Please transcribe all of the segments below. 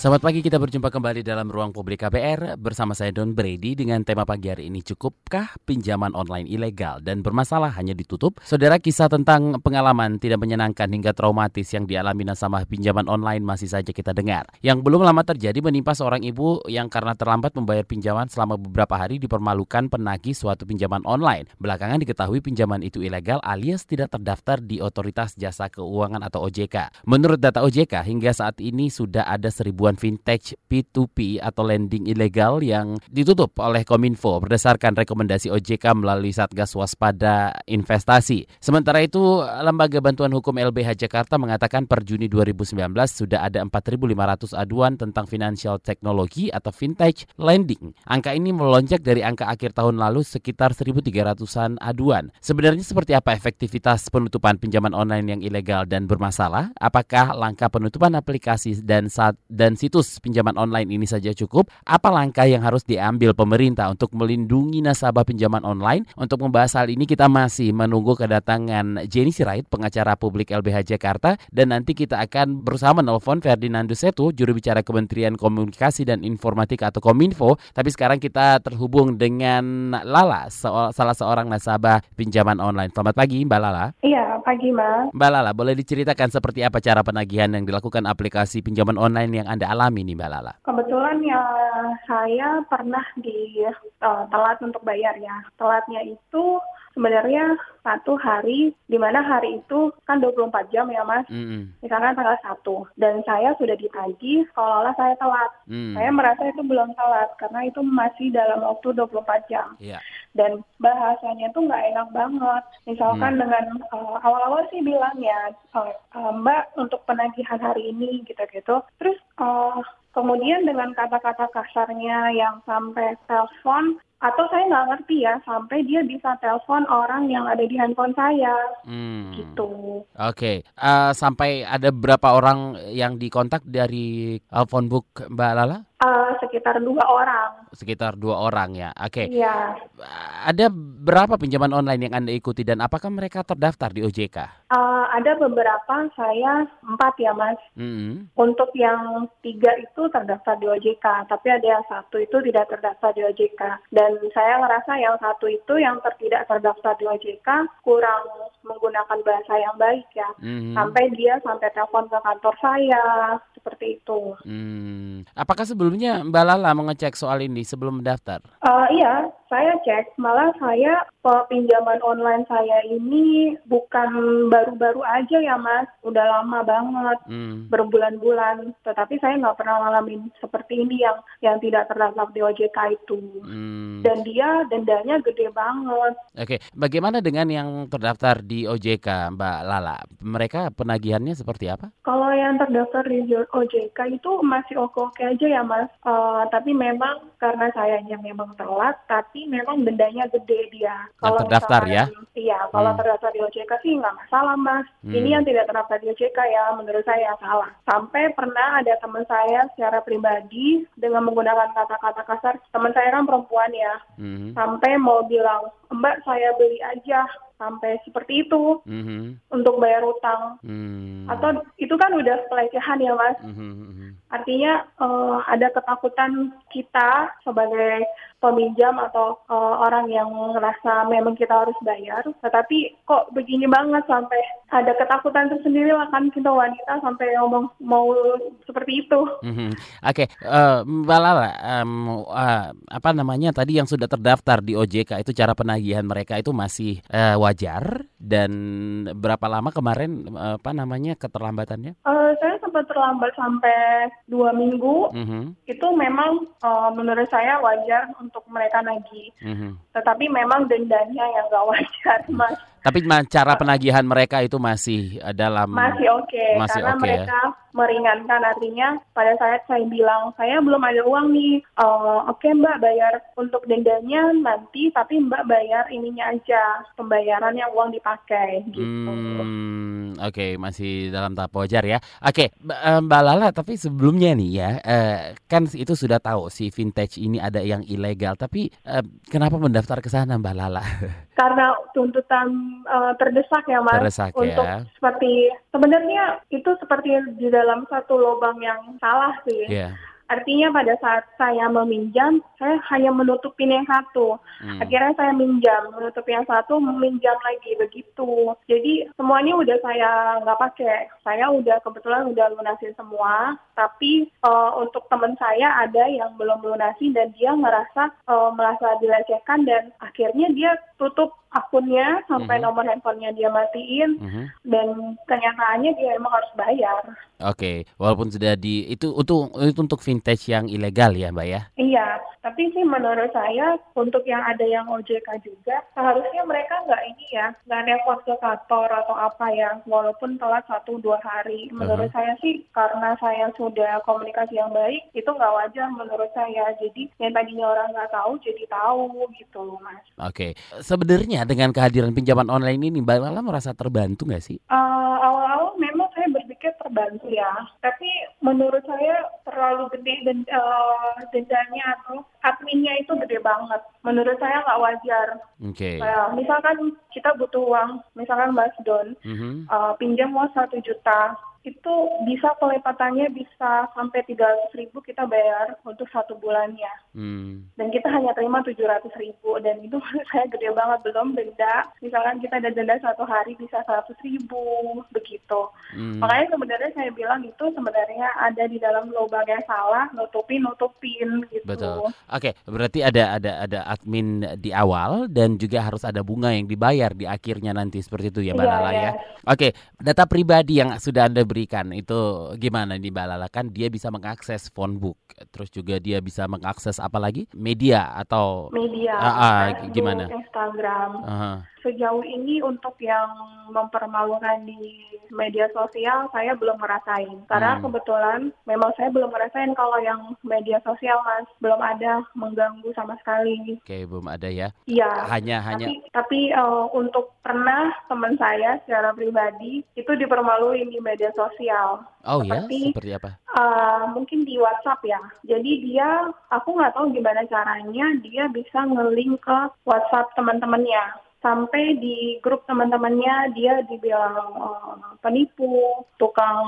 Selamat pagi, kita berjumpa kembali dalam ruang publik KBR bersama saya Don Brady dengan tema pagi hari ini cukupkah pinjaman online ilegal dan bermasalah hanya ditutup? Saudara kisah tentang pengalaman tidak menyenangkan hingga traumatis yang dialami nasabah pinjaman online masih saja kita dengar. Yang belum lama terjadi menimpa seorang ibu yang karena terlambat membayar pinjaman selama beberapa hari dipermalukan penagih suatu pinjaman online. Belakangan diketahui pinjaman itu ilegal alias tidak terdaftar di Otoritas Jasa Keuangan atau OJK. Menurut data OJK hingga saat ini sudah ada seribuan ribuan vintage P2P atau lending ilegal yang ditutup oleh Kominfo berdasarkan rekomendasi OJK melalui Satgas Waspada Investasi. Sementara itu, Lembaga Bantuan Hukum LBH Jakarta mengatakan per Juni 2019 sudah ada 4.500 aduan tentang financial technology atau vintage lending. Angka ini melonjak dari angka akhir tahun lalu sekitar 1.300-an aduan. Sebenarnya seperti apa efektivitas penutupan pinjaman online yang ilegal dan bermasalah? Apakah langkah penutupan aplikasi dan saat dan situs pinjaman online ini saja cukup? Apa langkah yang harus diambil pemerintah untuk melindungi nasabah pinjaman online? Untuk membahas hal ini kita masih menunggu kedatangan Jenny Sirait, pengacara publik LBH Jakarta dan nanti kita akan berusaha menelpon Ferdinando Setu, juru bicara Kementerian Komunikasi dan Informatika atau Kominfo. Tapi sekarang kita terhubung dengan Lala, salah seorang nasabah pinjaman online. Selamat pagi Mbak Lala. Iya, pagi Mbak. Mbak Lala, boleh diceritakan seperti apa cara penagihan yang dilakukan aplikasi pinjaman online yang Anda alami nih Mbak Lala? Kebetulan ya saya pernah di uh, telat untuk bayar ya. Telatnya itu sebenarnya satu hari, di mana hari itu kan 24 jam ya mas, mm-hmm. misalkan tanggal 1, dan saya sudah ditagih seolah-olah saya telat. Mm. Saya merasa itu belum telat, karena itu masih dalam waktu 24 jam. Yeah. Dan bahasanya itu nggak enak banget. Misalkan mm. dengan uh, awal-awal sih bilang ya, mbak untuk penagihan hari ini gitu-gitu. Terus uh, kemudian dengan kata-kata kasarnya yang sampai telepon atau saya nggak ngerti ya sampai dia bisa telepon orang yang ada di handphone saya hmm. gitu. Oke, okay. uh, eh, sampai ada berapa orang yang dikontak dari uh, phone book Mbak Lala? Uh, sekitar dua orang. Sekitar dua orang ya, oke. Okay. Iya. Ada berapa pinjaman online yang anda ikuti dan apakah mereka terdaftar di OJK? Uh, ada beberapa, saya empat ya mas. Mm -hmm. Untuk yang tiga itu terdaftar di OJK, tapi ada yang satu itu tidak terdaftar di OJK. Dan saya ngerasa yang satu itu yang tidak terdaftar di OJK kurang menggunakan bahasa yang baik ya. Mm -hmm. Sampai dia sampai telepon ke kantor saya, seperti itu. Hmm. Apakah sebelumnya Mbak Lala mengecek soal ini sebelum mendaftar? Uh, iya, saya cek. Malah saya pinjaman online saya ini bukan baru-baru aja ya Mas, udah lama banget, hmm. berbulan-bulan. Tetapi saya nggak pernah ngalamin seperti ini yang yang tidak terdaftar di OJK itu. Hmm. Dan dia dendanya gede banget. Oke, bagaimana dengan yang terdaftar di OJK, Mbak Lala? Mereka penagihannya seperti apa? Kalau yang terdaftar di OJK itu masih oke-oke aja ya mas. Uh, tapi memang karena sayanya memang telat, tapi memang dendanya gede dia. Kalau terdaftar ya? Iya, kalau hmm. terdaftar di OJK sih nggak masalah mas. Hmm. Ini yang tidak terdaftar di OJK ya, menurut saya salah. Sampai pernah ada teman saya secara pribadi dengan menggunakan kata-kata kasar, teman saya kan perempuan ya, hmm. sampai mau bilang, Mbak saya beli aja sampai seperti itu mm-hmm. untuk bayar utang mm. atau itu kan udah pelecehan ya mas mm-hmm. artinya uh, ada ketakutan kita sebagai peminjam atau uh, orang yang merasa memang kita harus bayar, tetapi kok begini banget sampai ada ketakutan tersendiri lah kan kita wanita sampai ngomong mau seperti itu. Mm-hmm. Oke, okay. uh, eh, Mbak Lala, um, uh, apa namanya tadi yang sudah terdaftar di OJK itu cara penagihan mereka itu masih uh, wajar dan berapa lama kemarin uh, apa namanya keterlambatannya? Uh, saya sempat terlambat sampai dua minggu. Mm-hmm. Itu memang uh, menurut saya wajar untuk mereka nagih. Mm-hmm. Tetapi memang dendanya yang gak wajar, Mas. Tapi cara penagihan mereka itu masih eh, dalam masih oke okay, karena okay, mereka ya? meringankan artinya pada saat saya bilang saya belum ada uang nih uh, oke okay, mbak bayar untuk dendanya nanti tapi mbak bayar ininya aja pembayarannya uang dipakai gitu. Hmm, oke okay, masih dalam tahap wajar ya. Oke, okay, eh, Mbak Lala tapi sebelumnya nih ya, uh, kan itu sudah tahu si vintage ini ada yang ilegal, tapi uh, kenapa mendaftar ke sana Mbak Lala? Karena tuntutan uh, terdesak ya Mas. Terdesak untuk ya. seperti sebenarnya itu seperti di dalam satu lubang yang salah sih. Yeah Artinya pada saat saya meminjam, saya hanya menutupi yang satu. Hmm. Akhirnya saya minjam, menutup yang satu, meminjam lagi begitu. Jadi semuanya udah saya nggak pakai. Saya udah kebetulan udah lunasin semua. Tapi uh, untuk teman saya ada yang belum lunasi dan dia merasa uh, merasa dilecehkan dan akhirnya dia tutup akunnya sampai mm -hmm. nomor handphonenya dia matiin mm -hmm. dan kenyataannya dia emang harus bayar. Oke, okay. walaupun sudah di itu untuk itu untuk vintage yang ilegal ya, Mbak ya? Iya, tapi sih menurut saya untuk yang ada yang OJK juga seharusnya mereka nggak ini ya, nggak repot ke kantor atau apa ya, walaupun telat satu dua hari. Menurut uh -huh. saya sih karena saya sudah komunikasi yang baik itu nggak wajar menurut saya. Jadi yang tadinya orang nggak tahu jadi tahu gitu, Mas. Oke, okay. sebenarnya dengan kehadiran pinjaman online ini Mbak Lala merasa terbantu nggak sih? Uh, awal-awal memang saya berpikir terbantu ya, tapi menurut saya terlalu gede dan uh, dendanya atau adminnya itu gede banget. Menurut saya nggak wajar. Oke. Okay. Uh, misalkan kita butuh uang, misalkan Mas Don, mm -hmm. uh, pinjam uang satu juta, itu bisa pelepatannya bisa sampai tiga ratus ribu kita bayar untuk satu bulannya. Hmm. dan kita hanya terima tujuh ratus ribu dan itu saya gede banget belum denda. Misalkan kita ada denda satu hari bisa seratus ribu begitu. Hmm. makanya sebenarnya saya bilang itu sebenarnya ada di dalam lubang yang salah nutupin nutupin gitu. Betul. Oke berarti ada ada ada admin di awal dan juga harus ada bunga yang dibayar di akhirnya nanti seperti itu ya mbak yeah, ya. oke data pribadi yang sudah anda berikan itu gimana nih Mbak Lala kan dia bisa mengakses phone book terus juga dia bisa mengakses apa lagi media atau media uh, uh, gimana Instagram uh -huh sejauh ini untuk yang mempermalukan di media sosial saya belum ngerasain karena hmm. kebetulan memang saya belum ngerasain kalau yang media sosial mas belum ada mengganggu sama sekali. Oke belum ada ya? Iya. Hanya tapi, hanya. Tapi uh, untuk pernah teman saya secara pribadi itu dipermalui di media sosial. Oh ya? Seperti apa? Uh, mungkin di WhatsApp ya. Jadi dia aku nggak tahu gimana caranya dia bisa ngelink ke WhatsApp teman-temannya sampai di grup teman-temannya dia dibilang uh, penipu, tukang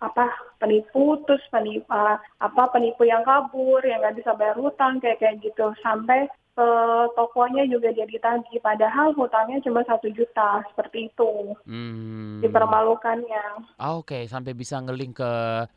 apa penipu, terus penipu uh, apa penipu yang kabur, yang nggak bisa bayar hutang kayak kayak gitu sampai ke tokonya juga dia ditagih padahal hutangnya cuma satu juta seperti itu hmm. dipermalukannya oh, oke okay. sampai bisa ngeling ke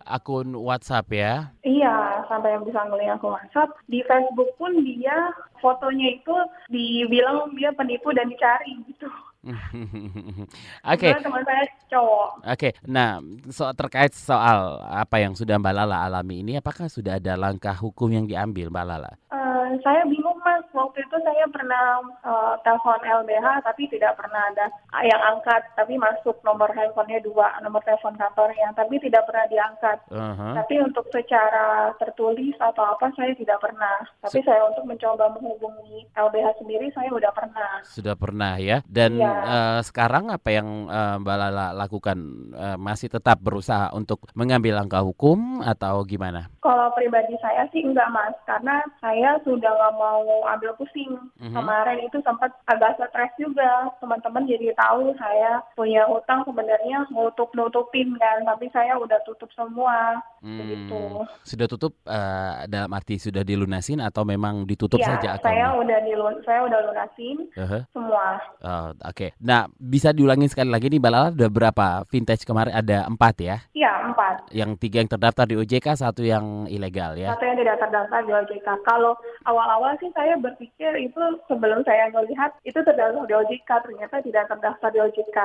akun WhatsApp ya iya sampai yang bisa ngeling akun WhatsApp di Facebook pun dia fotonya itu dibilang dia penipu dan dicari gitu Oke. Okay. Teman saya cowok. Oke. Okay. Nah, so terkait soal apa yang sudah Mbak Lala alami ini, apakah sudah ada langkah hukum yang diambil Mbak Lala? Uh, saya bingung mas. Waktu itu saya pernah uh, telepon LBH, tapi tidak pernah ada yang angkat. Tapi masuk nomor handphonenya dua, nomor telepon kantornya, tapi tidak pernah diangkat. Uh -huh. Tapi untuk secara tertulis atau apa saya tidak pernah. Tapi so, saya untuk mencoba menghubungi LBH sendiri, saya sudah pernah. Sudah pernah ya. Dan ya uh, sekarang apa yang uh, Mbak Lala lakukan uh, masih tetap berusaha untuk mengambil langkah hukum atau gimana? Kalau pribadi saya sih enggak mas, karena saya sudah nggak mau ambil pusing. Mm-hmm. Kemarin itu sempat agak stres juga, teman-teman jadi tahu saya punya utang sebenarnya nutup nutupin kan, tapi saya udah tutup semua. Hmm, begitu. Sudah tutup uh, dalam arti sudah dilunasin atau memang ditutup ya, saja akunnya? saya udah dilun saya udah lunasin uh-huh. semua. Uh, Oke. Okay. Nah, bisa diulangi sekali lagi nih Balala ada berapa vintage kemarin? Ada empat ya? Iya, empat. Yang tiga yang terdaftar di OJK, satu yang ilegal ya? Satu yang tidak terdaftar di OJK. Kalau awal-awal sih saya berpikir itu sebelum saya melihat itu terdaftar di OJK, ternyata tidak terdaftar di OJK.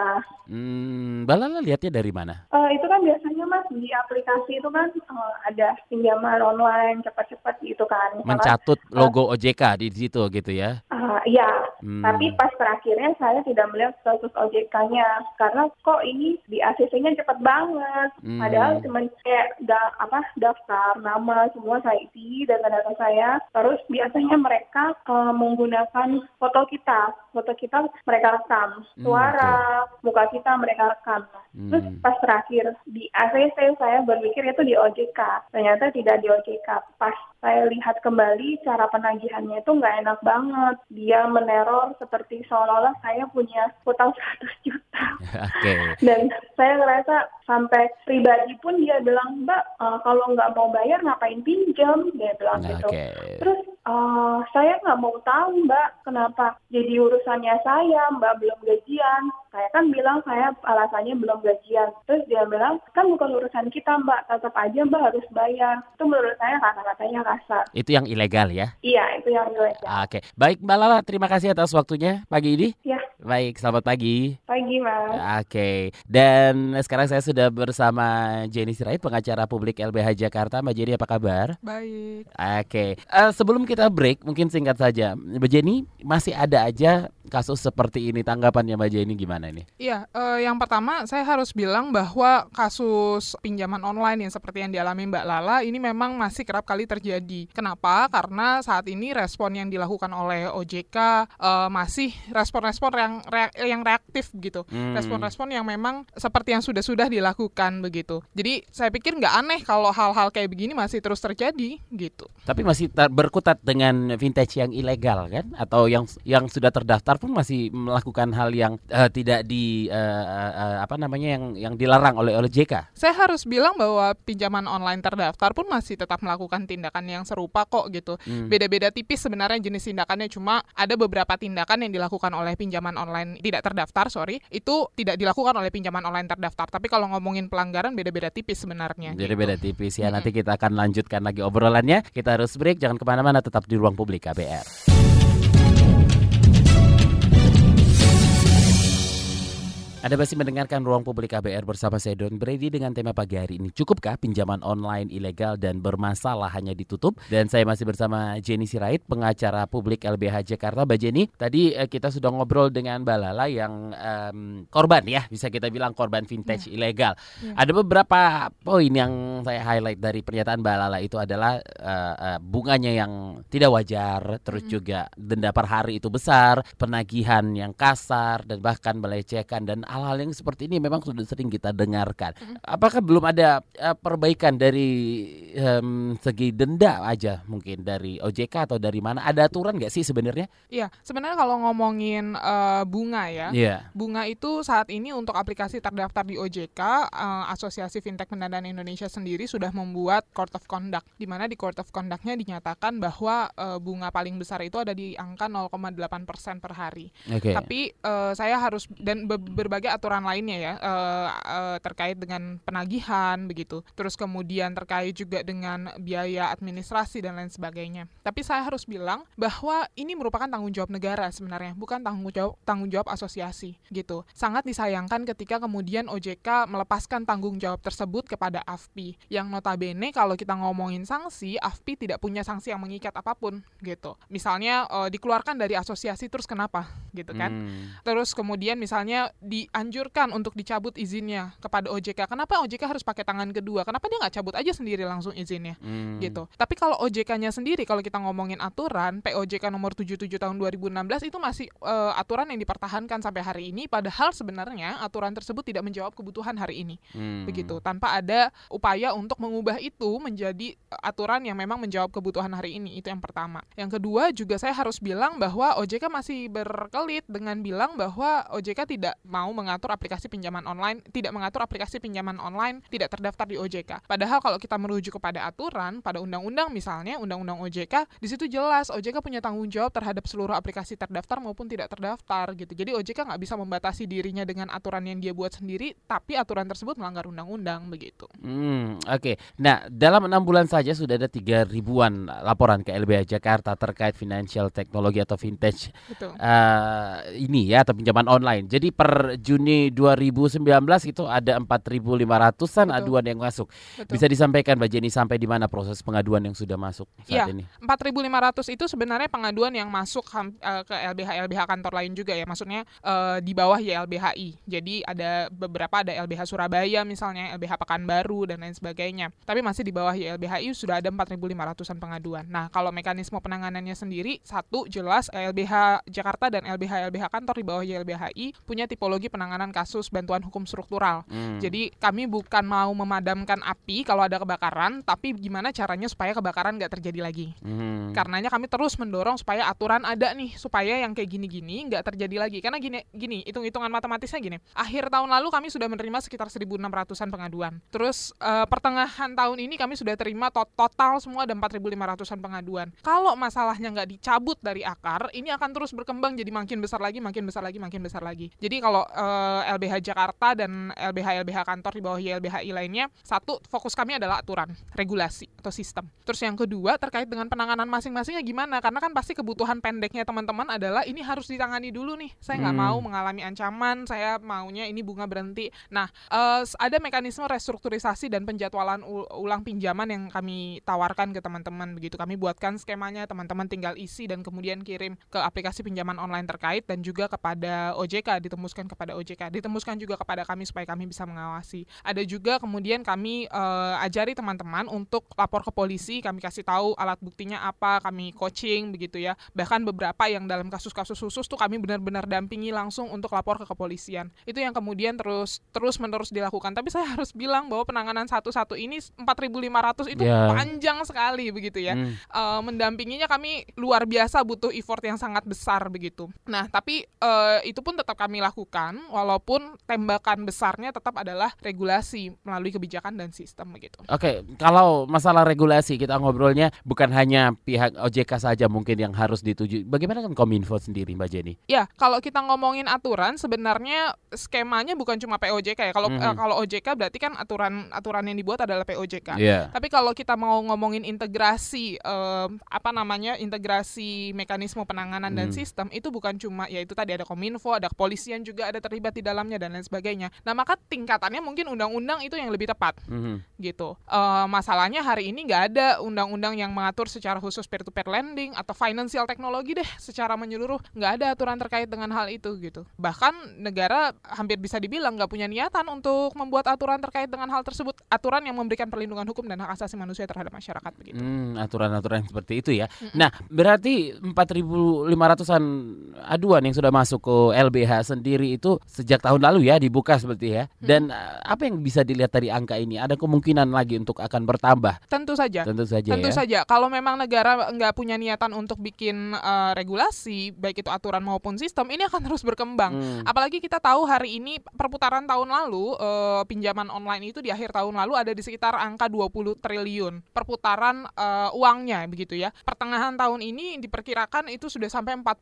Hmm, Balala lihatnya dari mana? Uh, itu kan biasanya mas di aplikasi itu kan uh, ada pinjaman online cepat-cepat gitu kan. Mencatut logo uh, OJK di situ gitu ya? Uh, iya, hmm. tapi pas terakhirnya saya tidak melihat status OJK-nya karena kok ini di ACC-nya cepat banget. Hmm. Padahal cuma kayak da, apa daftar nama semua saya isi data-data saya. Terus biasanya mereka uh, menggunakan foto kita foto kita mereka rekam, hmm, suara, hmm, muka kita mereka rekam. Hmm. Terus pas terakhir di ACC saya berpikir itu di OJK, ternyata tidak di OJK. Pas saya lihat kembali cara penagihannya itu nggak enak banget. Dia meneror seperti seolah-olah saya punya hutang 100 juta. okay. Dan saya ngerasa sampai pribadi pun dia bilang mbak uh, kalau nggak mau bayar ngapain pinjam dia bilang okay. gitu terus uh, saya nggak mau tahu mbak kenapa jadi urusannya saya mbak belum gajian saya kan bilang saya alasannya belum gajian. Terus dia bilang kan bukan urusan kita mbak. Tetap aja mbak harus bayar. Itu menurut saya kata-katanya kasar itu yang ilegal ya? Iya itu yang ilegal. Oke. Okay. baik mbak Lala terima kasih atas waktunya pagi ini. Ya baik selamat pagi. Pagi mas. Oke. Okay. dan sekarang saya sudah bersama Jenny Sirait pengacara publik LBH Jakarta. Mbak Jenny apa kabar? Baik. Oke. Okay. uh, eh, sebelum kita break mungkin singkat saja. Mbak Jenny masih ada aja kasus seperti ini tanggapannya mbak Jenny gimana gimana ini? Iya, uh, yang pertama saya harus bilang bahwa kasus pinjaman online yang seperti yang dialami Mbak Lala ini memang masih kerap kali terjadi. Kenapa? Karena saat ini respon yang dilakukan oleh OJK eh, masih respon-respon yang reak yang reaktif gitu. Hmm. Respon-respon yang memang seperti yang sudah-sudah dilakukan begitu. Jadi saya pikir nggak aneh kalau hal-hal kayak begini masih terus terjadi gitu. Tapi masih berkutat dengan vintage yang ilegal kan? Atau yang yang sudah terdaftar pun masih melakukan hal yang uh, tidak tidak di uh, uh, apa namanya yang yang dilarang oleh oleh JK. Saya harus bilang bahwa pinjaman online terdaftar pun masih tetap melakukan tindakan yang serupa kok gitu. Hmm. Beda-beda tipis sebenarnya jenis tindakannya cuma ada beberapa tindakan yang dilakukan oleh pinjaman online tidak terdaftar, sorry, itu tidak dilakukan oleh pinjaman online terdaftar. Tapi kalau ngomongin pelanggaran beda-beda tipis sebenarnya. Jadi gitu. beda tipis ya. Hmm. Nanti kita akan lanjutkan lagi obrolannya. Kita harus break, jangan ke mana-mana, tetap di ruang publik KBR. Anda masih mendengarkan Ruang Publik KBR bersama saya Don Brady dengan tema pagi hari ini. Cukupkah pinjaman online ilegal dan bermasalah hanya ditutup? Dan saya masih bersama Jenny Sirait, pengacara publik LBH Jakarta. Mbak Jenny, tadi eh, kita sudah ngobrol dengan Mbak Lala yang um, korban ya, bisa kita bilang korban vintage yeah. ilegal. Yeah. Ada beberapa poin yang saya highlight dari pernyataan Mbak Lala itu adalah uh, uh, bunganya yang tidak wajar, terus mm. juga denda per hari itu besar, penagihan yang kasar dan bahkan melecehkan dan hal-hal yang seperti ini memang sudah sering kita dengarkan. Apakah belum ada uh, perbaikan dari um, segi denda aja mungkin dari OJK atau dari mana? Ada aturan nggak sih sebenarnya? Iya, sebenarnya kalau ngomongin uh, bunga ya, yeah. bunga itu saat ini untuk aplikasi terdaftar di OJK, uh, eh, Asosiasi Fintech Pendanaan Indonesia sendiri sudah membuat Court of Conduct, di mana di Court of Conduct-nya dinyatakan bahwa uh, bunga paling besar itu ada di angka 0,8 persen per hari. Okay. Tapi uh, saya harus dan berbagai berbagai aturan lainnya ya uh, uh, terkait dengan penagihan begitu. Terus kemudian terkait juga dengan biaya administrasi dan lain sebagainya. Tapi saya harus bilang bahwa ini merupakan tanggung jawab negara sebenarnya, bukan tanggung jawab tanggung jawab asosiasi gitu. Sangat disayangkan ketika kemudian OJK melepaskan tanggung jawab tersebut kepada AFPI yang notabene kalau kita ngomongin sanksi, AFPI tidak punya sanksi yang mengikat apa pun gitu. Misalnya uh, dikeluarkan dari asosiasi terus kenapa gitu kan. Hmm. Terus kemudian misalnya di dianjurkan untuk dicabut izinnya kepada OJK. Kenapa OJK harus pakai tangan kedua? Kenapa dia nggak cabut aja sendiri langsung izinnya? Hmm. Gitu. Tapi kalau OJK-nya sendiri, kalau kita ngomongin aturan, POJK nomor 77 tahun 2016 itu masih uh, aturan yang dipertahankan sampai hari ini. Padahal sebenarnya aturan tersebut tidak menjawab kebutuhan hari ini. Hmm. Begitu. Tanpa ada upaya untuk mengubah itu menjadi aturan yang memang menjawab kebutuhan hari ini. Itu yang pertama. Yang kedua juga saya harus bilang bahwa OJK masih berkelit dengan bilang bahwa OJK tidak mau mengatur aplikasi pinjaman online, tidak mengatur aplikasi pinjaman online tidak terdaftar di OJK. Padahal kalau kita merujuk kepada aturan pada undang-undang misalnya undang-undang OJK, di situ jelas OJK punya tanggung jawab terhadap seluruh aplikasi terdaftar maupun tidak terdaftar gitu. Jadi OJK nggak bisa membatasi dirinya dengan aturan yang dia buat sendiri, tapi aturan tersebut melanggar undang-undang begitu. Hmm, oke. Okay. Nah, dalam enam bulan saja sudah ada tiga ribuan laporan ke LBH Jakarta terkait financial technology atau vintage Betul. Uh, ini ya atau pinjaman online. Jadi per Juni 2019 itu ada 4.500-an aduan yang masuk. Betul. Bisa disampaikan Mbak Jenny sampai di mana proses pengaduan yang sudah masuk saat ya, ini? 4.500 itu sebenarnya pengaduan yang masuk uh, ke LBH LBH kantor lain juga ya. Maksudnya uh, di bawah YLBHI. Jadi ada beberapa ada LBH Surabaya misalnya, LBH Pekanbaru dan lain sebagainya. Tapi masih di bawah YLBHI sudah ada 4.500-an pengaduan. Nah, kalau mekanisme penanganannya sendiri satu jelas LBH Jakarta dan LBH LBH kantor di bawah YLBHI punya tipologi penanganan kasus bantuan hukum struktural. Hmm. Jadi kami bukan mau memadamkan api kalau ada kebakaran, tapi gimana caranya supaya kebakaran nggak terjadi lagi. Hmm. Karenanya kami terus mendorong supaya aturan ada nih supaya yang kayak gini-gini nggak terjadi lagi. Karena gini gini hitung-hitungan matematisnya gini. Akhir tahun lalu kami sudah menerima sekitar 1.600-an pengaduan. Terus uh, pertengahan tahun ini kami sudah terima to total semua ada 4.500-an pengaduan. Kalau masalahnya nggak dicabut dari akar, ini akan terus berkembang jadi makin besar lagi, makin besar lagi, makin besar lagi. Jadi kalau uh, eh, LBH Jakarta dan LBH LBH kantor di bawah YLBHI lainnya, satu fokus kami adalah aturan, regulasi atau sistem. Terus yang kedua terkait dengan penanganan masing-masingnya gimana? Karena kan pasti kebutuhan pendeknya teman-teman adalah ini harus ditangani dulu nih. Saya nggak hmm. mau mengalami ancaman, saya maunya ini bunga berhenti. Nah, uh, ada mekanisme restrukturisasi dan penjadwalan ulang pinjaman yang kami tawarkan ke teman-teman begitu. Kami buatkan skemanya, teman-teman tinggal isi dan kemudian kirim ke aplikasi pinjaman online terkait dan juga kepada OJK ditembuskan kepada OJK, ditembuskan juga kepada kami supaya kami bisa mengawasi. Ada juga kemudian kami uh, ajari teman-teman untuk lapor ke polisi, kami kasih tahu alat buktinya apa, kami coaching begitu ya. Bahkan beberapa yang dalam kasus-kasus khusus tuh kami benar-benar dampingi langsung untuk lapor ke kepolisian. Itu yang kemudian terus terus menerus dilakukan. Tapi saya harus bilang bahwa penanganan satu-satu ini 4.500 itu yeah. panjang sekali begitu ya. Hmm. Uh, mendampinginya kami luar biasa butuh effort yang sangat besar begitu. Nah, tapi uh, itu pun tetap kami lakukan walaupun tembakan besarnya tetap adalah regulasi melalui kebijakan dan sistem begitu. Oke, okay, kalau masalah regulasi kita ngobrolnya bukan hanya pihak OJK saja mungkin yang harus dituju. Bagaimana kan Kominfo sendiri Mbak Jenny? Ya, kalau kita ngomongin aturan sebenarnya skemanya bukan cuma POJK ya. Kalau mm -hmm. uh, kalau OJK berarti kan aturan aturan yang dibuat adalah POJK. Yeah. Tapi kalau kita mau ngomongin integrasi uh, apa namanya? integrasi mekanisme penanganan mm. dan sistem itu bukan cuma ya itu tadi ada Kominfo, ada kepolisian juga ada terlibat di dalamnya dan lain sebagainya. Nah, maka tingkatannya mungkin undang-undang itu yang lebih tepat. Mm -hmm. Gitu. Uh, masalahnya hari ini nggak ada undang-undang yang mengatur secara khusus peer-to-peer lending atau financial teknologi deh secara menyeluruh nggak ada aturan terkait dengan hal itu gitu. Bahkan negara hampir bisa dibilang nggak punya niatan untuk membuat aturan terkait dengan hal tersebut, aturan yang memberikan perlindungan hukum dan hak asasi manusia terhadap masyarakat begitu. Hmm, aturan-aturan seperti itu ya. Mm -mm. Nah, berarti 4.500-an aduan yang sudah masuk ke LBH sendiri itu sejak tahun lalu ya dibuka seperti ya. Dan mm. apa yang bisa dilihat dari angka ini? Ada kemungkinan lagi untuk akan bertambah? Tentu saja. Tentu saja. Tentu ya? saja. Kalau memang negara nggak punya niatan untuk bikin uh, regulasi, baik itu aturan maupun sistem, ini akan terus berkembang. Hmm. Apalagi kita tahu hari ini perputaran tahun lalu uh, pinjaman online itu di akhir tahun lalu ada di sekitar angka 20 triliun perputaran uh, uangnya begitu ya. Pertengahan tahun ini diperkirakan itu sudah sampai 40,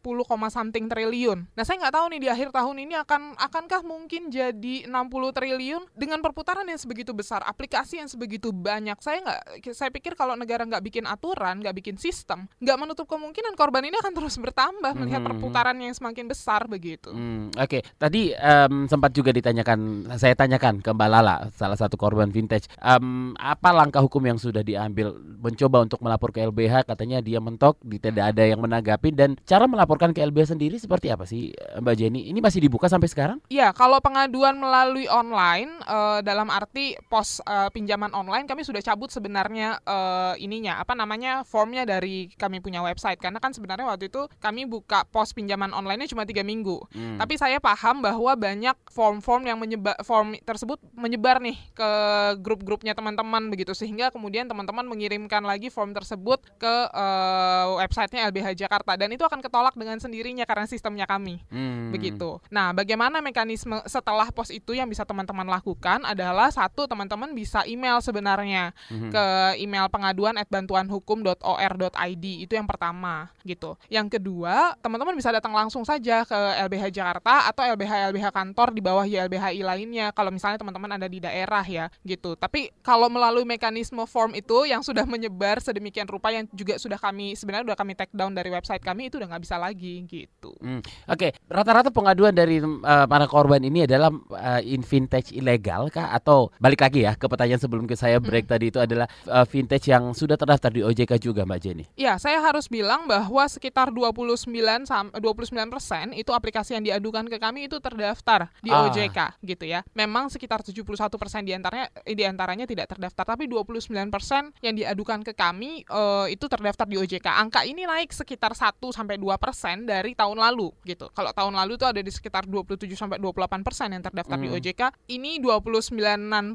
something triliun. Nah, saya nggak tahu nih di akhir tahun ini akan akankah mungkin jadi 60 triliun dengan perputaran yang sebegitu besar, aplikasi yang sebegitu banyak. Saya nggak saya pikir kalau negara nggak bikin aturan, nggak bikin sistem, nggak menutup kemungkinan korban ini akan terus bertambah melihat hmm. perputaran yang semakin besar begitu. Hmm, Oke, okay. tadi um, sempat juga ditanyakan, saya tanyakan ke Mbak Lala, salah satu korban vintage, um, apa langkah hukum yang sudah diambil mencoba untuk melapor ke LBH? Katanya dia mentok, tidak ada yang menanggapi dan cara melaporkan ke LBH sendiri seperti apa sih, Mbak Jenny? Ini masih dibuka sampai sekarang? Iya, kalau pengaduan melalui online uh, dalam arti pos uh, pinjaman online kami sudah cabut sebenarnya uh, ininya apa namanya formnya dari kami punya website karena kan sebenarnya waktu itu kami buka pos pinjaman online-nya cuma tiga minggu. Hmm. Tapi saya paham bahwa banyak form-form yang menyebar form tersebut menyebar nih ke grup-grupnya teman-teman begitu sehingga kemudian teman-teman mengirimkan lagi form tersebut ke uh, websitenya LBH Jakarta dan itu akan ketolak dengan sendirinya karena sistemnya kami hmm. begitu. Nah, bagaimana mekanisme setelah pos itu yang bisa teman-teman lakukan adalah satu teman-teman bisa email sebenarnya hmm. ke email pengaduan at bantuanhukum.or.id itu yang pertama gitu. Yang kedua teman-teman bisa datang langsung saja ke LBH Jakarta atau LBH LBH kantor di bawah YLBHI lainnya kalau misalnya teman-teman ada di daerah ya gitu. Tapi kalau melalui mekanisme form itu yang sudah menyebar sedemikian rupa yang juga sudah kami sebenarnya sudah kami take down dari website kami itu udah nggak bisa lagi gitu. Hmm. Oke, okay. rata-rata pengaduan dari uh, uh, para korban ini adalah uh, in vintage ilegal kah atau balik lagi ya ke pertanyaan sebelum ke saya break hmm. tadi itu adalah uh, vintage yang sudah terdaftar di OJK juga Mbak Jenny? Ya, saya harus bilang bahwa sekitar 29 29 persen itu aplikasi yang diadukan ke kami itu terdaftar di ah. OJK gitu ya. Memang sekitar 71 persen di antaranya di antaranya tidak terdaftar, tapi 29 persen yang diadukan ke kami uh, itu terdaftar di OJK. Angka ini naik sekitar 1 sampai 2 persen dari tahun lalu gitu. Kalau tahun lalu itu ada di sekitar 27 sampai 28 persen yang terdaftar hmm. di OJK. Ini 29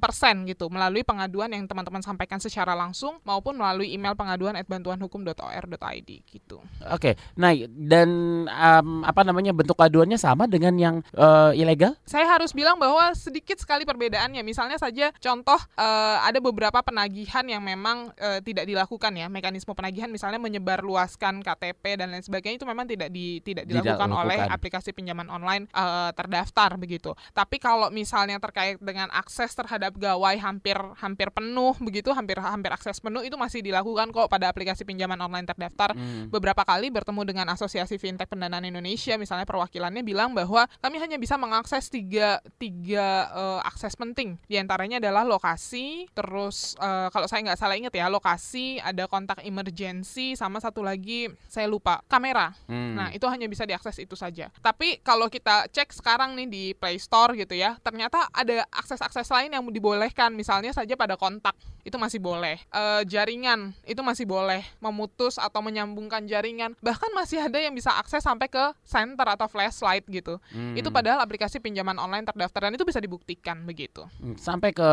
persen gitu melalui pengaduan yang teman-teman sampaikan secara langsung maupun melalui email pengaduan at bantuanhukum.or.id gitu. Oke, okay. nah dan um, apa namanya bentuk aduannya sama dengan yang uh, ilegal? Saya harus bilang bahwa sedikit sekali perbedaannya. Misalnya saja contoh uh, ada beberapa penagihan yang memang uh, tidak dilakukan ya mekanisme penagihan misalnya menyebarluaskan KTP dan lain sebagainya itu memang tidak di tidak dilakukan tidak oleh aplikasi pinjaman online uh, terdaftar begitu. Tapi kalau misalnya terkait dengan akses terhadap gawai hampir hampir penuh begitu hampir hampir akses penuh itu masih dilakukan kok pada aplikasi pinjaman online terdaftar. Hmm. Beberapa kali bertemu dengan Asosiasi Fintech Pendanaan Indonesia misalnya perwakilannya bilang bahwa kami hanya bisa mengakses tiga tiga uh, akses penting. Di antaranya adalah lokasi, terus uh, kalau saya nggak salah ingat ya lokasi, ada kontak emergency, sama satu lagi saya lupa kamera. Hmm. Nah itu hanya bisa diakses itu saja. Tapi kalau kita cek sekarang nih di Play Store gitu ya, ternyata ada akses-akses lain yang dibolehkan. Misalnya saja pada kontak itu masih boleh. E, jaringan itu masih boleh memutus atau menyambungkan jaringan. Bahkan masih ada yang bisa akses sampai ke center atau flashlight gitu. Hmm. Itu padahal aplikasi pinjaman online terdaftar dan itu bisa dibuktikan begitu. Hmm, sampai ke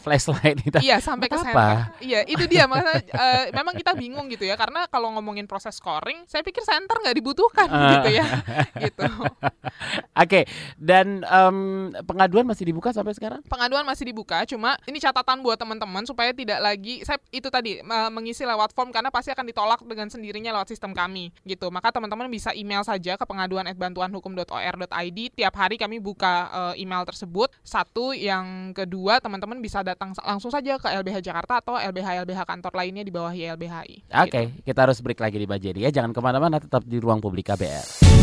flashlight itu. Iya, sampai ke center. Iya, itu dia makanya e, memang kita bingung gitu ya karena kalau ngomongin proses scoring, saya pikir center nggak dibutuhkan uh. gitu ya. gitu. Oke, okay. Dan um, pengaduan masih dibuka sampai sekarang? Pengaduan masih dibuka, cuma ini catatan buat teman-teman supaya tidak lagi saya itu tadi mengisi lewat form karena pasti akan ditolak dengan sendirinya lewat sistem kami gitu. Maka teman-teman bisa email saja ke pengaduan bantuanhukum.or.id. Tiap hari kami buka uh, email tersebut. Satu, yang kedua teman-teman bisa datang langsung saja ke LBH Jakarta atau LBH LBH kantor lainnya di bawah YLBHI. Oke, okay, gitu. kita harus break lagi di Bajeri ya. Jangan ke mana-mana, tetap di ruang publik KBR.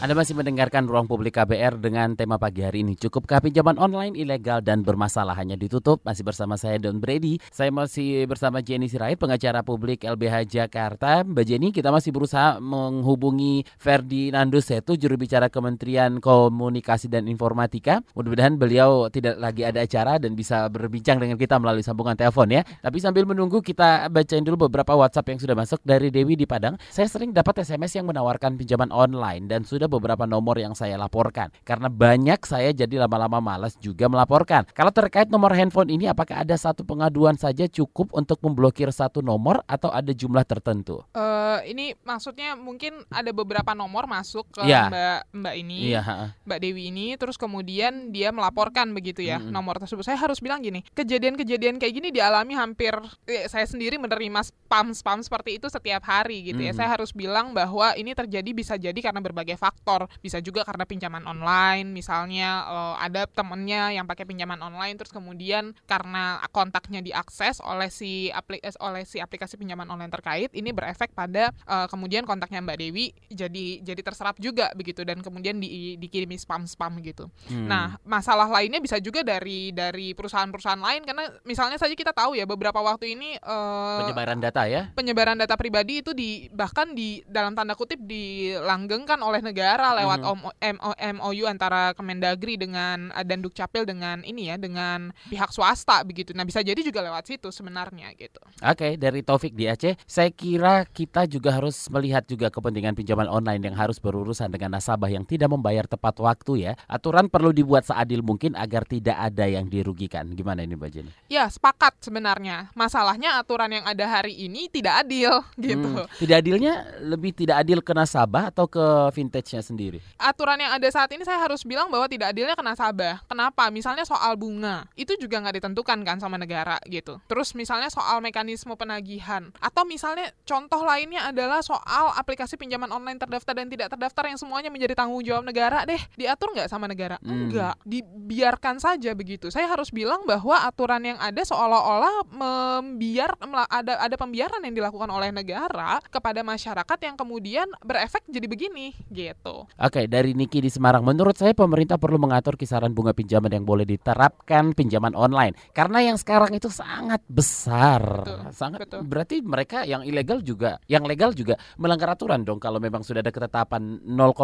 Anda masih mendengarkan Ruang Publik KBR dengan tema pagi hari ini. Cukupkah pinjaman online ilegal dan bermasalah hanya ditutup? Masih bersama saya Don Brady. Saya masih bersama Jenny Sirait, pengacara publik LBH Jakarta. Mbak Jenny, kita masih berusaha menghubungi Ferdinando Setu, juru bicara Kementerian Komunikasi dan Informatika. Mudah-mudahan beliau tidak lagi ada acara dan bisa berbincang dengan kita melalui sambungan telepon ya. Tapi sambil menunggu kita bacain dulu beberapa WhatsApp yang sudah masuk dari Dewi di Padang. Saya sering dapat SMS yang menawarkan pinjaman online dan sudah beberapa nomor yang saya laporkan. Karena banyak saya jadi lama-lama malas juga melaporkan. Kalau terkait nomor handphone ini apakah ada satu pengaduan saja cukup untuk memblokir satu nomor atau ada jumlah tertentu? Uh, ini maksudnya mungkin ada beberapa nomor masuk ke ya. Mbak Mbak ini, ya. Mbak Dewi ini, terus kemudian dia melaporkan begitu ya hmm. nomor tersebut. Saya harus bilang gini, kejadian-kejadian kayak gini dialami hampir eh, saya sendiri menerima spam-spam seperti itu setiap hari gitu ya. Saya harus bilang bahwa ini terjadi bisa jadi karena berbagai faktor faktor bisa juga karena pinjaman online misalnya uh, ada temennya yang pakai pinjaman online terus kemudian karena kontaknya diakses oleh si aplik eh, oleh si aplikasi pinjaman online terkait ini berefek pada uh, kemudian kontaknya Mbak Dewi jadi jadi terserap juga begitu dan kemudian di, dikirimi spam spam gitu. Hmm. nah masalah lainnya bisa juga dari dari perusahaan-perusahaan lain karena misalnya saja kita tahu ya beberapa waktu ini uh, penyebaran data ya? penyebaran data pribadi itu di bahkan di dalam tanda kutip dilanggengkan oleh negara negara lewat mm-hmm. MOU antara Kemendagri dengan uh, dan Dukcapil dengan ini ya dengan pihak swasta begitu. Nah, bisa jadi juga lewat situ sebenarnya gitu. Oke, okay, dari Taufik di Aceh, saya kira kita juga harus melihat juga kepentingan pinjaman online yang harus berurusan dengan nasabah yang tidak membayar tepat waktu ya. Aturan perlu dibuat seadil mungkin agar tidak ada yang dirugikan. Gimana ini Mbak Jenny? Ya, sepakat sebenarnya. Masalahnya aturan yang ada hari ini tidak adil gitu. Hmm, tidak adilnya lebih tidak adil ke nasabah atau ke vintage aturannya sendiri? Aturan yang ada saat ini saya harus bilang bahwa tidak adilnya ke nasabah. Kenapa? Misalnya soal bunga, itu juga nggak ditentukan kan sama negara gitu. Terus misalnya soal mekanisme penagihan, atau misalnya contoh lainnya adalah soal aplikasi pinjaman online terdaftar dan tidak terdaftar yang semuanya menjadi tanggung jawab negara deh. Diatur nggak sama negara? Hmm. Enggak, dibiarkan saja begitu. Saya harus bilang bahwa aturan yang ada seolah-olah membiar ada ada pembiaran yang dilakukan oleh negara kepada masyarakat yang kemudian berefek jadi begini gitu. Oke, dari Niki di Semarang, menurut saya pemerintah perlu mengatur kisaran bunga pinjaman yang boleh diterapkan pinjaman online karena yang sekarang itu sangat besar. Betul, sangat betul. berarti mereka yang ilegal juga, yang legal juga melanggar aturan dong kalau memang sudah ada ketetapan 0,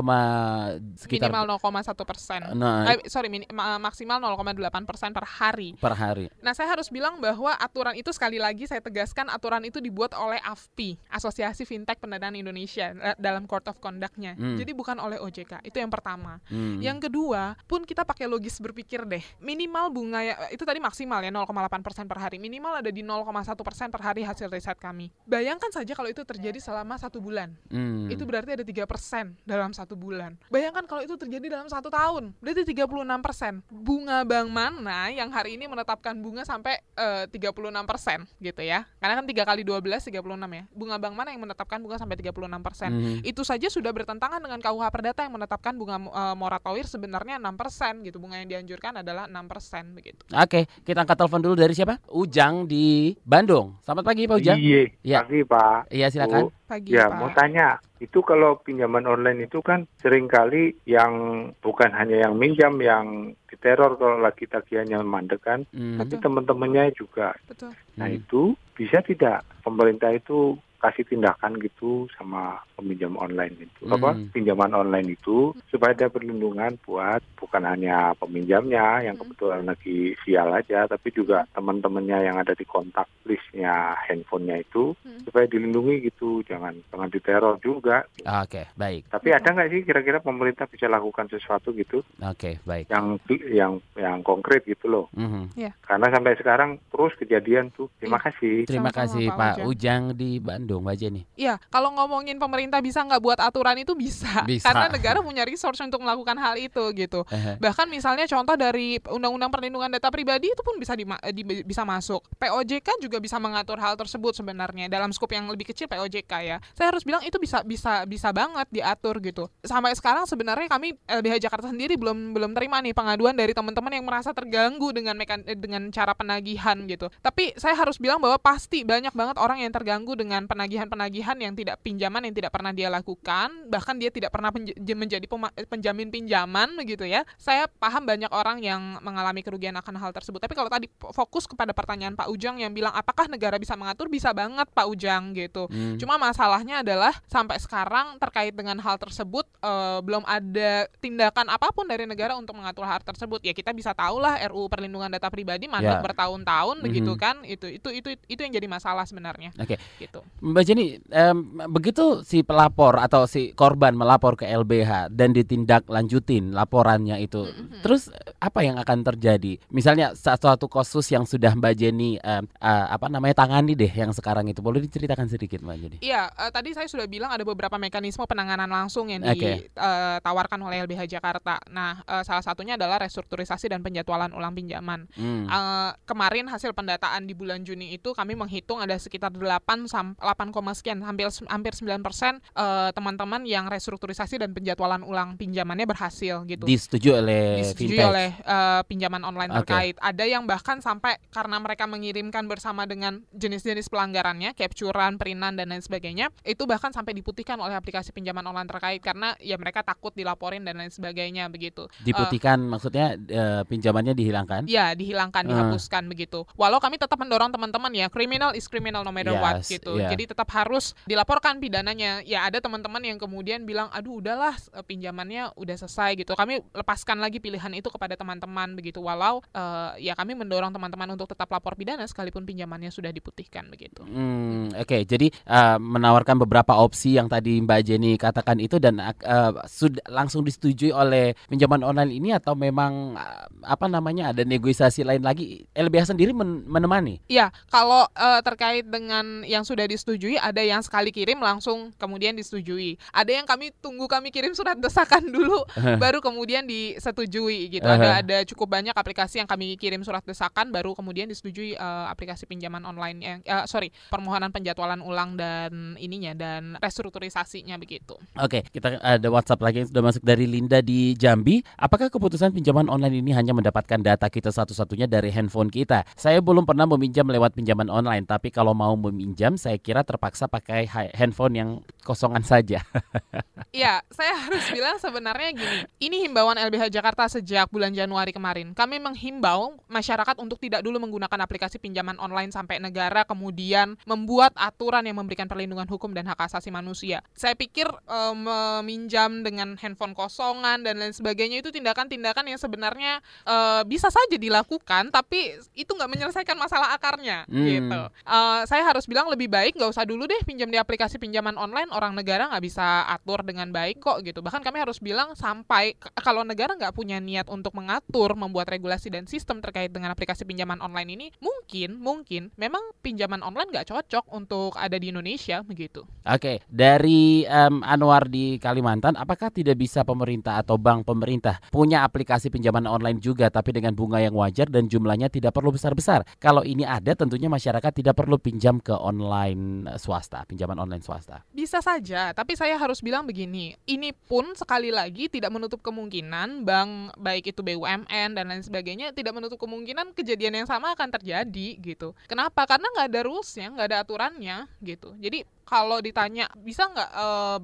sekitar minimal 0,1 persen. Nah, eh, sorry, min, maksimal 0,8 persen per hari. Per hari. Nah, saya harus bilang bahwa aturan itu sekali lagi saya tegaskan aturan itu dibuat oleh AFPI, Asosiasi Fintech Pendanaan Indonesia eh, dalam Court of Conduct-nya. Hmm. Jadi bukan oleh OJK. Itu yang pertama. Hmm. Yang kedua, pun kita pakai logis berpikir deh. Minimal bunga ya itu tadi maksimal ya 0,8 persen per hari. Minimal ada di 0,1 persen per hari hasil riset kami. Bayangkan saja kalau itu terjadi selama satu bulan. Hmm. Itu berarti ada tiga persen dalam satu bulan. Bayangkan kalau itu terjadi dalam satu tahun, berarti 36 persen. Bunga bank mana yang hari ini menetapkan bunga sampai uh, 36 persen gitu ya? Karena kan tiga kali 12 36 ya. Bunga bank mana yang menetapkan bunga sampai 36 persen? Hmm. Itu saja sudah bertentangan dengan KUH Perdata yang menetapkan bunga uh, moratorium sebenarnya 6 persen gitu. Bunga yang dianjurkan adalah 6 persen begitu. Oke, kita angkat telepon dulu dari siapa? Ujang di Bandung. Selamat pagi Pak Ujang. Iya, ya. pagi Pak. Iya silakan. Bu. Pagi, ya, Pak. mau tanya, itu kalau pinjaman online itu kan sering kali yang bukan hanya yang minjam yang diteror kalau lagi tagihannya mandek kan, hmm. tapi teman-temannya juga. Betul. Nah hmm. itu bisa tidak pemerintah itu kasih tindakan gitu sama peminjam online itu. Hmm. apa? Pinjaman online itu supaya ada perlindungan buat bukan hanya peminjamnya yang hmm. kebetulan lagi sial aja tapi juga teman-temannya yang ada di kontak listnya handphonenya itu hmm. supaya dilindungi gitu. Jangan jangan diteror juga. Oke okay, baik. Tapi ada nggak sih kira-kira pemerintah bisa lakukan sesuatu gitu? Oke okay, baik. Yang yang yang konkret gitu loh. Mm-hmm. yeah. karena sampai sekarang terus kejadian tuh. Terima yeah. kasih. Terima kasih Pak, Pak Ujang di Bandung Mbak Jenny. Iya kalau ngomongin pemerintah bisa nggak buat aturan itu bisa. bisa. Karena negara punya resource untuk melakukan hal itu gitu. Bahkan misalnya contoh dari undang-undang perlindungan data pribadi itu pun bisa di, di, bisa masuk. POJK juga bisa mengatur hal tersebut sebenarnya dalam skop yang lebih kecil POJK ya. Saya harus bilang itu bisa bisa bisa banget diatur gitu. Sampai sekarang sebenarnya kami LBH Jakarta sendiri belum belum terima nih pengaduan dari teman-teman yang merasa terganggu dengan mekan dengan cara penagihan gitu. Tapi saya harus bilang bahwa pasti banyak banget orang yang terganggu dengan penagihan-penagihan yang tidak pinjaman yang tidak pernah dia lakukan bahkan dia tidak pernah menjadi penjamin pinjaman begitu ya saya paham banyak orang yang mengalami kerugian akan hal tersebut tapi kalau tadi fokus kepada pertanyaan Pak Ujang yang bilang apakah negara bisa mengatur bisa banget Pak Ujang gitu hmm. cuma masalahnya adalah sampai sekarang terkait dengan hal tersebut uh, belum ada tindakan apa pun dari negara untuk mengatur hal tersebut ya kita bisa tahu lah RUU perlindungan data pribadi mandek yeah. bertahun-tahun mm -hmm. begitu kan itu itu itu itu yang jadi masalah sebenarnya oke okay. gitu Mbak Jenny um, begitu si pelapor atau si korban melapor ke LBH dan ditindaklanjutin laporannya itu. Mm-hmm. Terus apa yang akan terjadi? Misalnya suatu kasus yang sudah Mbak Jenny uh, uh, apa namanya tangani deh yang sekarang itu. Boleh diceritakan sedikit Mbak Jenny? Iya, uh, tadi saya sudah bilang ada beberapa mekanisme penanganan langsung yang okay. ditawarkan oleh LBH Jakarta. Nah, uh, salah satunya adalah restrukturisasi dan penjadwalan ulang pinjaman. Mm. Uh, kemarin hasil pendataan di bulan Juni itu kami menghitung ada sekitar 8 8, sekian hampir hampir 9 persen uh, teman-teman yang restrukturisasi dan penjadwalan ulang pinjamannya berhasil gitu. Disetujui oleh Disetujui fintech. oleh uh, pinjaman online okay. terkait. Ada yang bahkan sampai karena mereka mengirimkan bersama dengan jenis-jenis pelanggarannya, capturean, perinan dan lain sebagainya, itu bahkan sampai diputihkan oleh aplikasi pinjaman online terkait karena ya mereka takut dilaporin dan lain sebagainya begitu. Diputihkan uh, maksudnya uh, pinjamannya dihilangkan? Ya, dihilangkan, uh. dihapuskan begitu. Walau kami tetap mendorong teman-teman ya, criminal is criminal no matter yes, what gitu. Yeah. Jadi tetap harus dilaporkan pidananya. Ya ada teman-teman yang kemudian bilang, aduh udahlah pinjamannya udah selesai gitu. Kami lepaskan lagi pilihan itu kepada teman-teman begitu. Walau uh, ya kami mendorong teman-teman untuk tetap lapor pidana sekalipun pinjamannya sudah diputihkan begitu. Hmm, Oke, okay. jadi uh, menawarkan beberapa opsi yang tadi Mbak Jenny katakan itu dan uh, sudah langsung disetujui oleh pinjaman online ini atau memang uh, apa namanya ada negosiasi lain lagi? LBH sendiri men menemani? Iya, kalau uh, terkait dengan yang sudah disetujui disetujui, ada yang sekali kirim langsung kemudian disetujui. Ada yang kami tunggu kami kirim surat desakan dulu baru kemudian disetujui gitu. Ada ada cukup banyak aplikasi yang kami kirim surat desakan baru kemudian disetujui uh, aplikasi pinjaman online yang uh, sorry permohonan penjadwalan ulang dan ininya dan restrukturisasinya begitu. Oke, kita ada WhatsApp lagi yang sudah masuk dari Linda di Jambi. Apakah keputusan pinjaman online ini hanya mendapatkan data kita satu-satunya dari handphone kita? Saya belum pernah meminjam lewat pinjaman online, tapi kalau mau meminjam saya kira terpaksa pakai handphone yang kosongan saja. Iya, saya harus bilang sebenarnya gini. Ini himbauan LBH Jakarta sejak bulan Januari kemarin. Kami menghimbau masyarakat untuk tidak dulu menggunakan aplikasi pinjaman online sampai negara kemudian membuat aturan yang memberikan perlindungan hukum dan hak asasi manusia. Saya pikir e, meminjam dengan handphone kosongan dan lain sebagainya itu tindakan-tindakan yang sebenarnya e, bisa saja dilakukan, tapi itu nggak menyelesaikan masalah akarnya. Hmm. Gitu. E, saya harus bilang lebih baik nggak usah dulu deh pinjam di aplikasi pinjaman online. Orang negara nggak bisa atur dengan baik kok gitu. Bahkan kami harus bilang sampai kalau negara nggak punya niat untuk mengatur, membuat regulasi dan sistem terkait dengan aplikasi pinjaman online ini, mungkin mungkin memang pinjaman online nggak cocok untuk ada di Indonesia begitu. Oke, dari um, Anwar di Kalimantan, apakah tidak bisa pemerintah atau bank pemerintah punya aplikasi pinjaman online juga tapi dengan bunga yang wajar dan jumlahnya tidak perlu besar-besar? Kalau ini ada, tentunya masyarakat tidak perlu pinjam ke online swasta, pinjaman online swasta. Bisa saja, tapi saya harus bilang begini, ini pun sekali lagi tidak menutup kemungkinan bank baik itu BUMN dan lain sebagainya tidak menutup kemungkinan kejadian yang sama akan terjadi gitu. Kenapa? Karena nggak ada rulesnya, nggak ada aturannya gitu. Jadi kalau ditanya bisa nggak uh,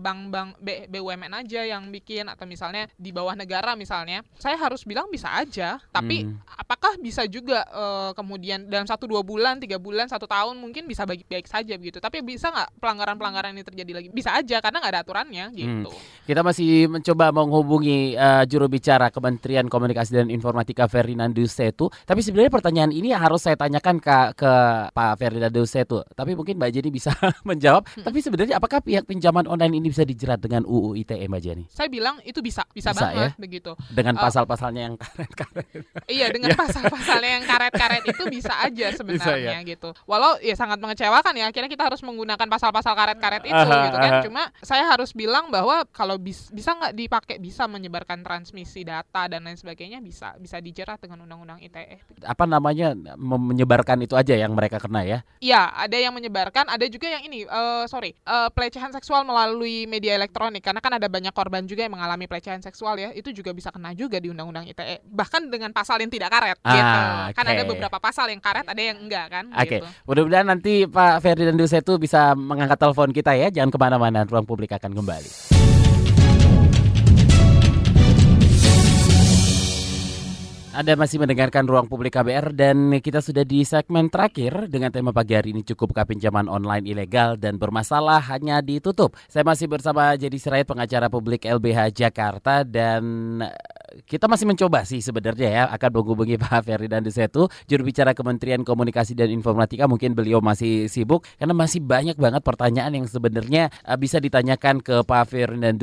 bank-bank BUMN aja yang bikin atau misalnya di bawah negara misalnya, saya harus bilang bisa aja. Tapi hmm. apakah bisa juga uh, kemudian dalam satu dua bulan, tiga bulan, satu tahun mungkin bisa baik-baik saja begitu. Tapi bisa nggak pelanggaran-pelanggaran ini terjadi lagi? Bisa aja karena nggak ada aturannya hmm. gitu. Hmm. Kita masih mencoba menghubungi uh, juru bicara Kementerian Komunikasi dan Informatika Ferdinandus Setu. Tapi sebenarnya pertanyaan ini harus saya tanyakan ke ke Pak Ferdinandus Setu. Tapi mungkin Mbak Jenny bisa menjawab. Hmm. Tapi sebenarnya apakah pihak pinjaman online ini bisa dijerat dengan UU ITE Mbak Jenny? Saya bilang itu bisa, bisa, bisa banget ya? begitu. Dengan uh, pasal-pasalnya yang karet-karet. Iya, dengan ya. pasal-pasalnya yang karet-karet itu bisa aja sebenarnya bisa, ya? gitu. Walau ya sangat mengecewakan ya, akhirnya kita harus menggunakan pasal-pasal karet-karet itu uh, gitu kan. Cuma saya harus bilang bahwa kalau bis, bisa nggak dipakai bisa menyebarkan transmisi data dan lain sebagainya bisa bisa dijerat dengan undang-undang ITE. Apa namanya menyebarkan itu aja yang mereka kena ya? Iya, ada yang menyebarkan, ada juga yang ini uh, sorry uh, pelecehan seksual melalui media elektronik. Karena kan ada banyak korban juga yang mengalami pelecehan seksual ya. Itu juga bisa kena juga di undang-undang ITE bahkan dengan pasal yang tidak karet ah, gitu. Okay. kan ada beberapa pasal yang karet ada yang enggak kan? Oke. Okay. gitu. mudah-mudahan nanti Pak Ferdinand Dusetu bisa mengangkat telepon kita ya. Jangan ke mana-mana ruang publik akan kembali Anda masih mendengarkan Ruang Publik KBR dan kita sudah di segmen terakhir dengan tema pagi hari ini cukup pinjaman online ilegal dan bermasalah hanya ditutup. Saya masih bersama Jadi Sirait pengacara publik LBH Jakarta dan kita masih mencoba sih sebenarnya ya akan menghubungi Pak Ferdinand Setu, juru bicara Kementerian Komunikasi dan Informatika. Mungkin beliau masih sibuk karena masih banyak banget pertanyaan yang sebenarnya uh, bisa ditanyakan ke Pak Ferdinand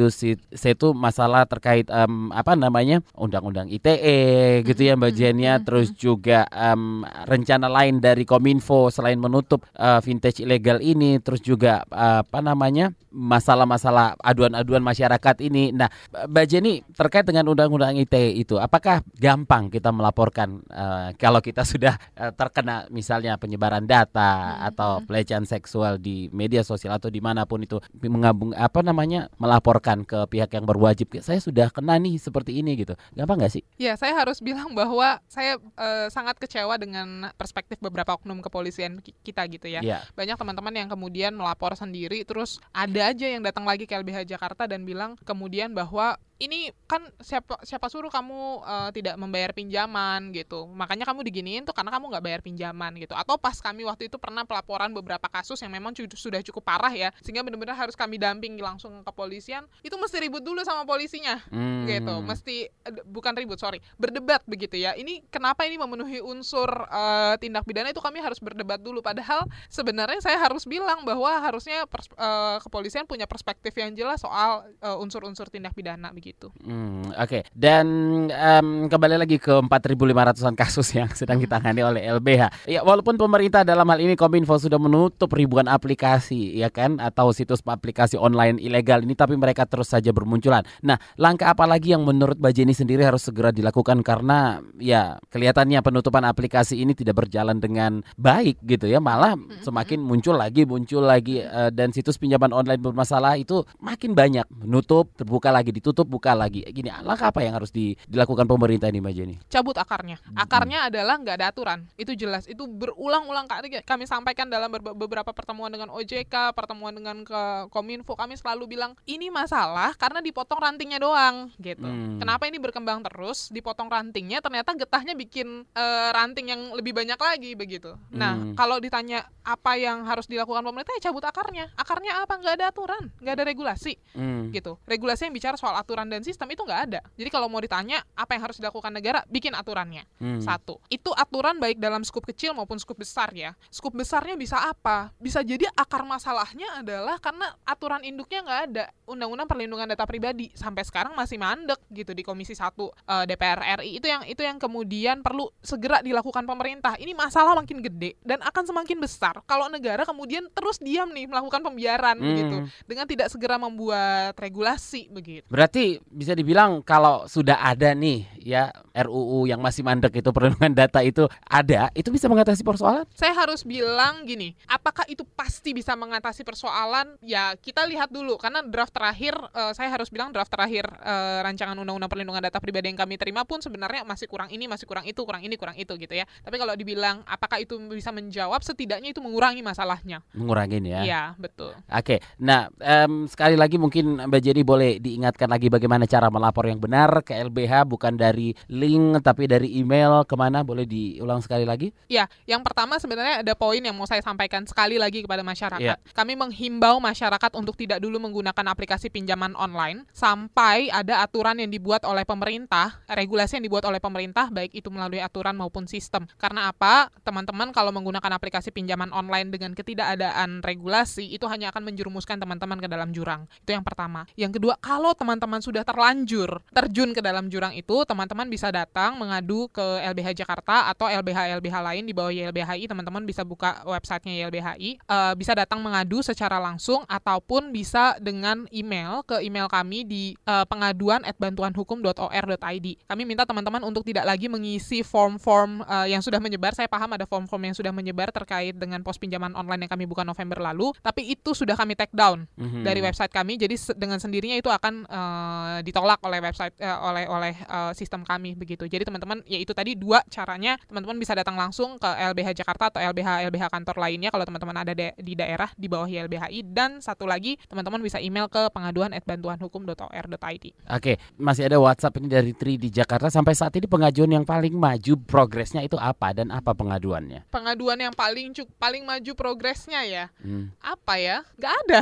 Setu masalah terkait um, apa namanya undang-undang ITE gitu ya Mbak Jenia, terus juga um, rencana lain dari Kominfo selain menutup uh, vintage ilegal ini, terus juga uh, apa namanya masalah-masalah aduan-aduan masyarakat ini. Nah, Mbak Jenny terkait dengan undang-undang ITE itu, apakah gampang kita melaporkan uh, kalau kita sudah uh, terkena misalnya penyebaran data hmm. atau hmm. pelecehan seksual di media sosial atau di mana pun itu mengabung apa namanya melaporkan ke pihak yang berwajib. Saya sudah kena nih seperti ini gitu. Gampang nggak sih? Ya, saya harus bilang bahwa saya uh, sangat kecewa dengan perspektif beberapa oknum kepolisian kita gitu ya. Yeah. Banyak teman-teman yang kemudian melapor sendiri terus ada aja yang datang lagi ke LBH Jakarta dan bilang kemudian bahwa ini kan siapa siapa suruh kamu uh, tidak membayar pinjaman gitu. Makanya kamu diginiin tuh karena kamu nggak bayar pinjaman gitu. Atau pas kami waktu itu pernah pelaporan beberapa kasus yang memang sudah cukup parah ya sehingga benar-benar harus kami dampingi langsung ke polisian itu mesti ribut dulu sama polisinya. Hmm. gitu. Mesti uh, bukan ribut sorry berdebat begitu ya. Ini kenapa ini memenuhi unsur uh, tindak pidana itu kami harus berdebat dulu. Padahal sebenarnya saya harus bilang bahwa harusnya uh, kepolisian punya perspektif yang jelas soal unsur-unsur uh, tindak pidana begitu begitu. Hmm, Oke, okay. dan um, kembali lagi ke 4.500an kasus yang sedang ditangani oleh LBH. Ya, walaupun pemerintah dalam hal ini Kominfo sudah menutup ribuan aplikasi, ya kan, atau situs aplikasi online ilegal ini, tapi mereka terus saja bermunculan. Nah, langkah apa lagi yang menurut Mbak Jenny sendiri harus segera dilakukan karena ya kelihatannya penutupan aplikasi ini tidak berjalan dengan baik gitu ya, malah semakin muncul lagi, muncul lagi uh, dan situs pinjaman online bermasalah itu makin banyak menutup, terbuka lagi, ditutup, buka lagi. Gini, langkah apa yang harus di, dilakukan pemerintah ini, Mbak Jenny? Cabut akarnya. Akarnya hmm. adalah nggak ada aturan. Itu jelas. Itu berulang-ulang kami sampaikan dalam beberapa pertemuan dengan OJK, pertemuan dengan ke Kominfo, kami selalu bilang ini masalah karena dipotong rantingnya doang, gitu. Hmm. Kenapa ini berkembang terus? Dipotong rantingnya, ternyata getahnya bikin uh, ranting yang lebih banyak lagi, begitu. Nah, hmm. kalau ditanya apa yang harus dilakukan pemerintah, ya cabut akarnya. Akarnya apa? Nggak ada aturan, nggak ada regulasi, hmm. gitu. Regulasi yang bicara soal aturan dan sistem itu nggak ada. Jadi kalau mau ditanya apa yang harus dilakukan negara, bikin aturannya. Hmm. Satu, itu aturan baik dalam skup kecil maupun skup besar ya. Skup besarnya bisa apa? Bisa jadi akar masalahnya adalah karena aturan induknya nggak ada. Undang-undang perlindungan data pribadi sampai sekarang masih mandek gitu di Komisi 1 uh, eh, DPR RI. Itu yang itu yang kemudian perlu segera dilakukan pemerintah. Ini masalah makin gede dan akan semakin besar kalau negara kemudian terus diam nih melakukan pembiaran hmm. gitu dengan tidak segera membuat regulasi begitu. Berarti bisa dibilang kalau sudah ada nih ya RUU yang masih mandek itu perlindungan data itu ada, itu bisa mengatasi persoalan? Saya harus bilang gini, apakah itu pasti bisa mengatasi persoalan? Ya kita lihat dulu karena draft terakhir uh, saya harus bilang draft terakhir uh, rancangan undang-undang perlindungan data pribadi yang kami terima pun sebenarnya masih kurang ini, masih kurang itu, kurang ini, kurang itu gitu ya. Tapi kalau dibilang apakah itu bisa menjawab setidaknya itu mengurangi masalahnya. Mengurangin ya. Iya, betul. Oke. Nah, um, sekali lagi mungkin Mbak Jenny boleh diingatkan lagi bagaimana cara melapor yang benar ke LBH bukan dari link tapi dari email ke mana boleh diulang sekali lagi? Ya, yang pertama sebenarnya ada poin yang mau saya sampaikan sekali lagi kepada masyarakat. Ya. Kami menghimbau masyarakat untuk tidak dulu menggunakan aplikasi pinjaman online sampai ada aturan yang dibuat oleh pemerintah, regulasi yang dibuat oleh pemerintah baik itu melalui aturan maupun sistem. Karena apa? Teman-teman kalau menggunakan aplikasi pinjaman online dengan ketidakadaan regulasi itu hanya akan menjerumuskan teman-teman ke dalam jurang. Itu yang pertama. Yang kedua, kalau teman-teman sudah terlanjur terjun ke dalam jurang itu, teman-teman bisa datang mengadu ke LBH Jakarta atau LBH LBH lain di bawah YLBHI. Teman-teman bisa buka websitenya YLBHI, uh, eh, bisa datang mengadu secara langsung ataupun bisa dengan email ke email kami di uh, pengaduan at bantuanhukum.or.id. Kami minta teman-teman untuk tidak lagi mengisi form-form uh, yang sudah menyebar. Saya paham ada form-form yang sudah menyebar terkait dengan pos pinjaman online yang kami buka November lalu, tapi itu sudah kami take down mm-hmm. dari website kami. Jadi dengan sendirinya itu akan uh, ditolak oleh website uh, oleh oleh uh, sistem kami begitu. Jadi teman-teman ya itu tadi dua caranya teman-teman bisa datang langsung ke LBH Jakarta atau LBH LBH kantor lainnya kalau teman-teman ada de- di daerah di bawah YLBHI dan satu lagi teman-teman bisa email ke pengaduan bantuanhukum.or.id. Oke, masih ada WhatsApp ini dari Tri di Jakarta sampai saat ini pengajuan yang paling maju progresnya itu apa dan apa pengaduannya? Pengaduan yang paling cuk paling maju progresnya ya. Hmm. Apa ya? Gak ada.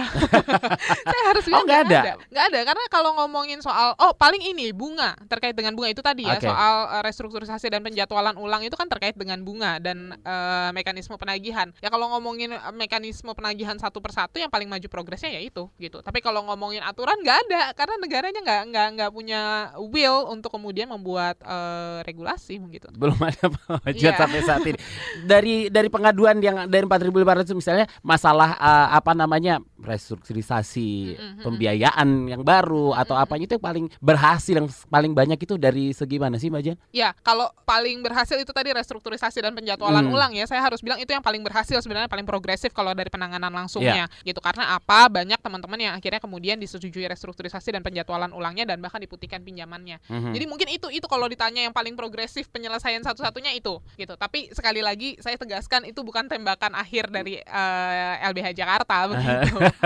Saya harus bilang oh, gak ada. ada. Gak ada karena kalau ngomongin soal oh paling ini bunga terkait dengan bunga itu tadi ya okay. soal uh, restrukturisasi dan penjadwalan ulang itu kan terkait dengan bunga dan uh, mekanisme penagihan. Ya kalau ngomongin uh, mekanisme penagihan satu persatu yang paling maju progresnya ya itu gitu. Tapi kalau ngomongin aturan nggak ada karena negaranya nggak nggak nggak punya will untuk kemudian membuat uh, regulasi gitu. Belum ada pengajuan yeah. sampai saat ini. Dari dari pengaduan yang dari 4.500 misalnya masalah uh, apa namanya restrukturisasi mm -hmm. pembiayaan yang baru atau mm -hmm. Apanya itu yang paling berhasil yang paling banyak itu dari segi mana sih Mbak Jan? Ya, kalau paling berhasil itu tadi restrukturisasi dan penjadwalan mm. ulang ya. Saya harus bilang itu yang paling berhasil sebenarnya paling progresif kalau dari penanganan langsungnya yeah. gitu. Karena apa? Banyak teman-teman yang akhirnya kemudian disetujui restrukturisasi dan penjadwalan ulangnya dan bahkan diputihkan pinjamannya. Mm -hmm. Jadi mungkin itu itu kalau ditanya yang paling progresif penyelesaian satu-satunya itu gitu. Tapi sekali lagi saya tegaskan itu bukan tembakan akhir dari uh, eh, LBH Jakarta begitu. Oke,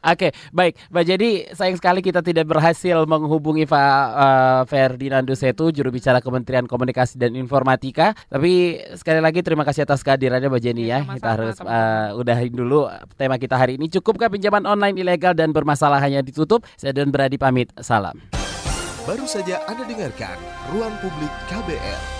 okay, baik. Mbak jadi sayang sekali kita tidak berhasil menghubungi Pak uh, Ferdinando Setu juru bicara Kementerian Komunikasi dan Informatika. Tapi sekali lagi terima kasih atas kehadirannya Mbak Jenny ya. ya. kita harus uh, udahin dulu tema kita hari ini. Cukupkah pinjaman online ilegal dan bermasalah hanya ditutup? Saya Don Beradi pamit. Salam. Baru saja Anda dengarkan Ruang Publik KBR.